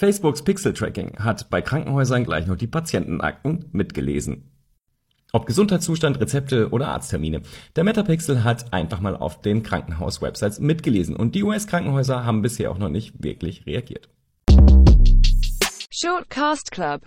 Facebooks Pixel-Tracking hat bei Krankenhäusern gleich noch die Patientenakten mitgelesen. Ob Gesundheitszustand, Rezepte oder Arzttermine. Der Metapixel hat einfach mal auf den Krankenhaus-Websites mitgelesen und die US-Krankenhäuser haben bisher auch noch nicht wirklich reagiert. Shortcast Club